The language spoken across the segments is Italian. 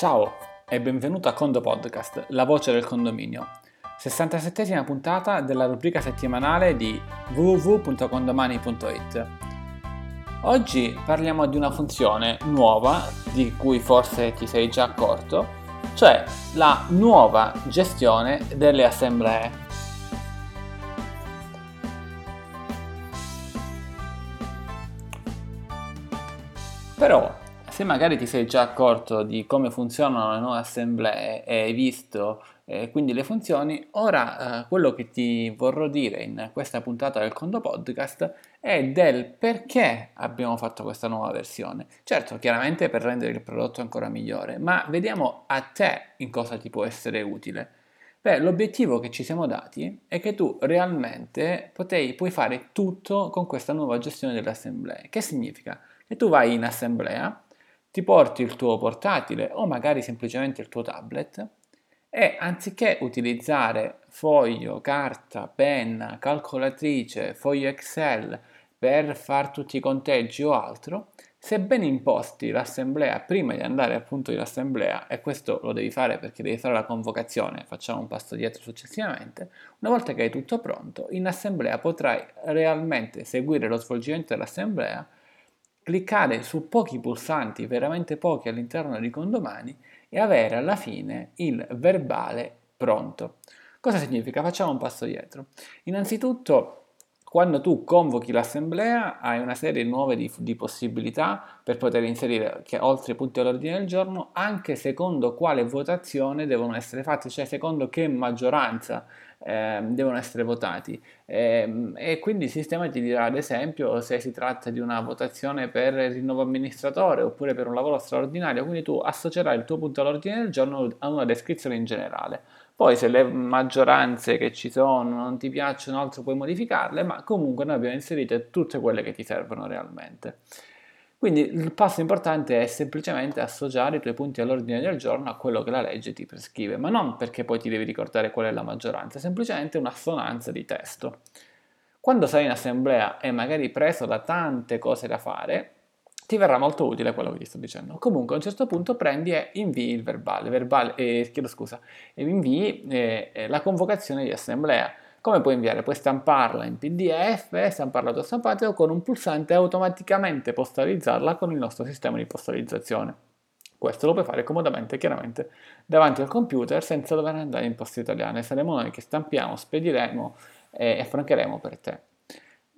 Ciao e benvenuto a Condo Podcast, la voce del condominio. 67esima puntata della rubrica settimanale di www.condomani.it. Oggi parliamo di una funzione nuova di cui forse ti sei già accorto, cioè la nuova gestione delle assemblee. Però se magari ti sei già accorto di come funzionano le nuove assemblee e hai visto eh, quindi le funzioni, ora eh, quello che ti vorrò dire in questa puntata del Condo Podcast è del perché abbiamo fatto questa nuova versione. Certo, chiaramente per rendere il prodotto ancora migliore, ma vediamo a te in cosa ti può essere utile. Beh, l'obiettivo che ci siamo dati è che tu realmente potei, puoi fare tutto con questa nuova gestione delle assemblee. Che significa? Che tu vai in assemblea, ti porti il tuo portatile o magari semplicemente il tuo tablet e anziché utilizzare foglio, carta, penna, calcolatrice, foglio Excel per fare tutti i conteggi o altro, sebbene imposti l'assemblea prima di andare appunto in assemblea, e questo lo devi fare perché devi fare la convocazione, facciamo un passo dietro successivamente, una volta che hai tutto pronto, in assemblea potrai realmente seguire lo svolgimento dell'assemblea cliccare su pochi pulsanti, veramente pochi all'interno di condomani e avere alla fine il verbale pronto. Cosa significa? Facciamo un passo dietro. Innanzitutto quando tu convochi l'assemblea hai una serie nuove di, di possibilità per poter inserire che, oltre i punti all'ordine del giorno anche secondo quale votazione devono essere fatte, cioè secondo che maggioranza eh, devono essere votati. Eh, e quindi il sistema ti dirà ad esempio se si tratta di una votazione per il rinnovo amministratore oppure per un lavoro straordinario, quindi tu associerai il tuo punto all'ordine del giorno a una descrizione in generale. Poi se le maggioranze che ci sono non ti piacciono, altro puoi modificarle, ma comunque noi abbiamo inserito tutte quelle che ti servono realmente. Quindi il passo importante è semplicemente associare i tuoi punti all'ordine del giorno a quello che la legge ti prescrive, ma non perché poi ti devi ricordare qual è la maggioranza, è semplicemente un'assonanza di testo. Quando sei in assemblea e magari preso da tante cose da fare, ti verrà molto utile quello che ti sto dicendo. Comunque a un certo punto prendi e invii il verbale, verbale eh, chiedo scusa, invii eh, eh, la convocazione di assemblea. Come puoi inviare? Puoi stamparla in PDF, stamparla da stampate o con un pulsante automaticamente postalizzarla con il nostro sistema di postalizzazione. Questo lo puoi fare comodamente, chiaramente, davanti al computer senza dover andare in poste italiane. Saremo noi che stampiamo, spediremo e affrancheremo per te.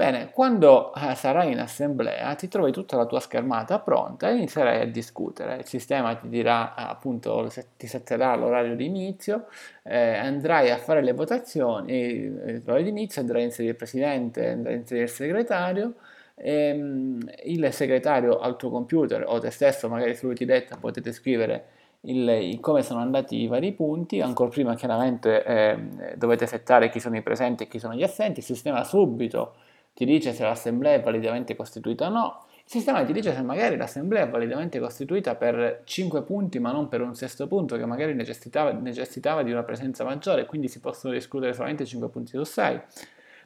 Bene, quando eh, sarai in assemblea ti trovi tutta la tua schermata pronta e inizierai a discutere. Il sistema ti dirà appunto, ti setterà l'orario di inizio, eh, andrai a fare le votazioni, eh, l'orario di inizio andrai a inserire il presidente, andrai a inserire il segretario, ehm, il segretario al tuo computer o te stesso, magari se lui ti detta, potete scrivere il, il, come sono andati i vari punti, ancora prima chiaramente eh, dovete settare chi sono i presenti e chi sono gli assenti, il sistema subito ti dice se l'assemblea è validamente costituita o no, il sistema ti dice se magari l'assemblea è validamente costituita per 5 punti ma non per un sesto punto che magari necessitava, necessitava di una presenza maggiore, quindi si possono discutere solamente 5 punti su 6.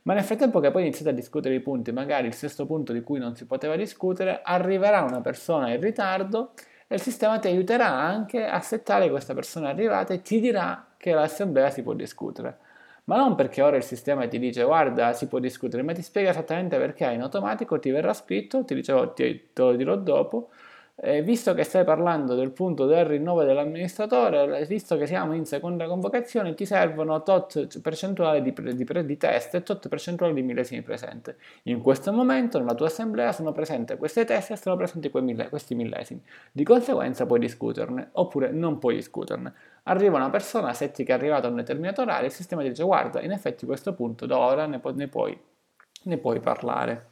Ma nel frattempo che poi iniziate a discutere i punti, magari il sesto punto di cui non si poteva discutere, arriverà una persona in ritardo e il sistema ti aiuterà anche a settare questa persona arrivata e ti dirà che l'assemblea si può discutere ma non perché ora il sistema ti dice guarda si può discutere, ma ti spiega esattamente perché in automatico ti verrà scritto, ti dicevo ti, te lo dirò dopo, eh, visto che stai parlando del punto del rinnovo dell'amministratore, visto che siamo in seconda convocazione, ti servono tot percentuali di, di, di test e tot percentuali di millesimi presente. In questo momento nella tua assemblea sono presenti queste test e sono presenti mille, questi millesimi. Di conseguenza puoi discuterne oppure non puoi discuterne. Arriva una persona, setti che è arrivata a un determinato orario, il sistema dice guarda, in effetti questo punto da ora ne, pu- ne, puoi, ne puoi parlare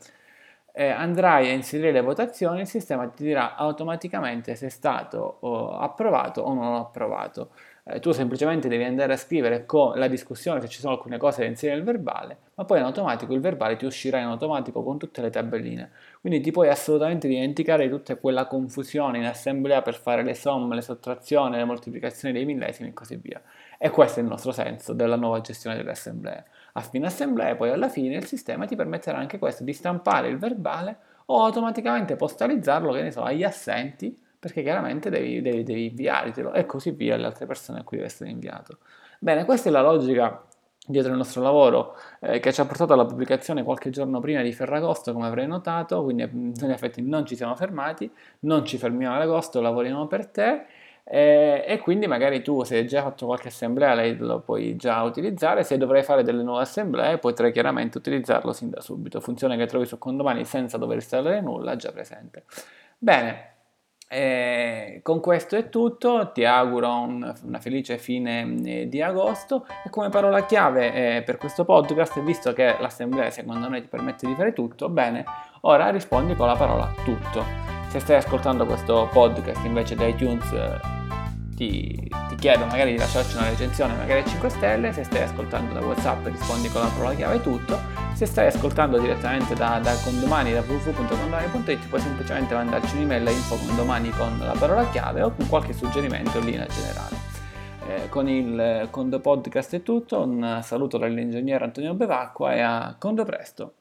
eh, andrai a inserire le votazioni, il sistema ti dirà automaticamente se è stato oh, approvato o non approvato. Eh, tu semplicemente devi andare a scrivere con la discussione se ci sono alcune cose da inserire nel verbale, ma poi in automatico il verbale ti uscirà in automatico con tutte le tabelline. Quindi ti puoi assolutamente dimenticare di tutta quella confusione in assemblea per fare le somme, le sottrazioni, le moltiplicazioni dei millesimi e così via. E questo è il nostro senso della nuova gestione delle assemblee a fine assemblea poi alla fine il sistema ti permetterà anche questo di stampare il verbale o automaticamente postalizzarlo, che ne so, agli assenti perché chiaramente devi, devi, devi inviartelo e così via alle altre persone a cui deve essere inviato. Bene, questa è la logica dietro il nostro lavoro eh, che ci ha portato alla pubblicazione qualche giorno prima di Ferragosto, come avrei notato, quindi in effetti non ci siamo fermati, non ci fermiamo ad agosto, lavoriamo per te eh, e quindi magari tu se hai già fatto qualche assemblea lo puoi già utilizzare, se dovrai fare delle nuove assemblee potrai chiaramente utilizzarlo sin da subito, funzione che trovi su Condomani senza dover installare nulla, già presente. Bene, e con questo è tutto, ti auguro un, una felice fine eh, di agosto e come parola chiave eh, per questo podcast, visto che l'assemblea secondo noi ti permette di fare tutto, bene, ora rispondi con la parola tutto. Se stai ascoltando questo podcast invece da iTunes ti, ti, chiedo magari di lasciarci una recensione, magari a 5 stelle, se stai ascoltando da WhatsApp rispondi con la parola chiave tutto, se stai ascoltando direttamente da, da condomani, da www.condomani.it puoi semplicemente mandarci un'email a info condomani con la parola chiave o con qualche suggerimento in linea generale. Eh, con il Condo Podcast è tutto, un saluto dall'ingegnere Antonio Bevacqua e a Condo Presto!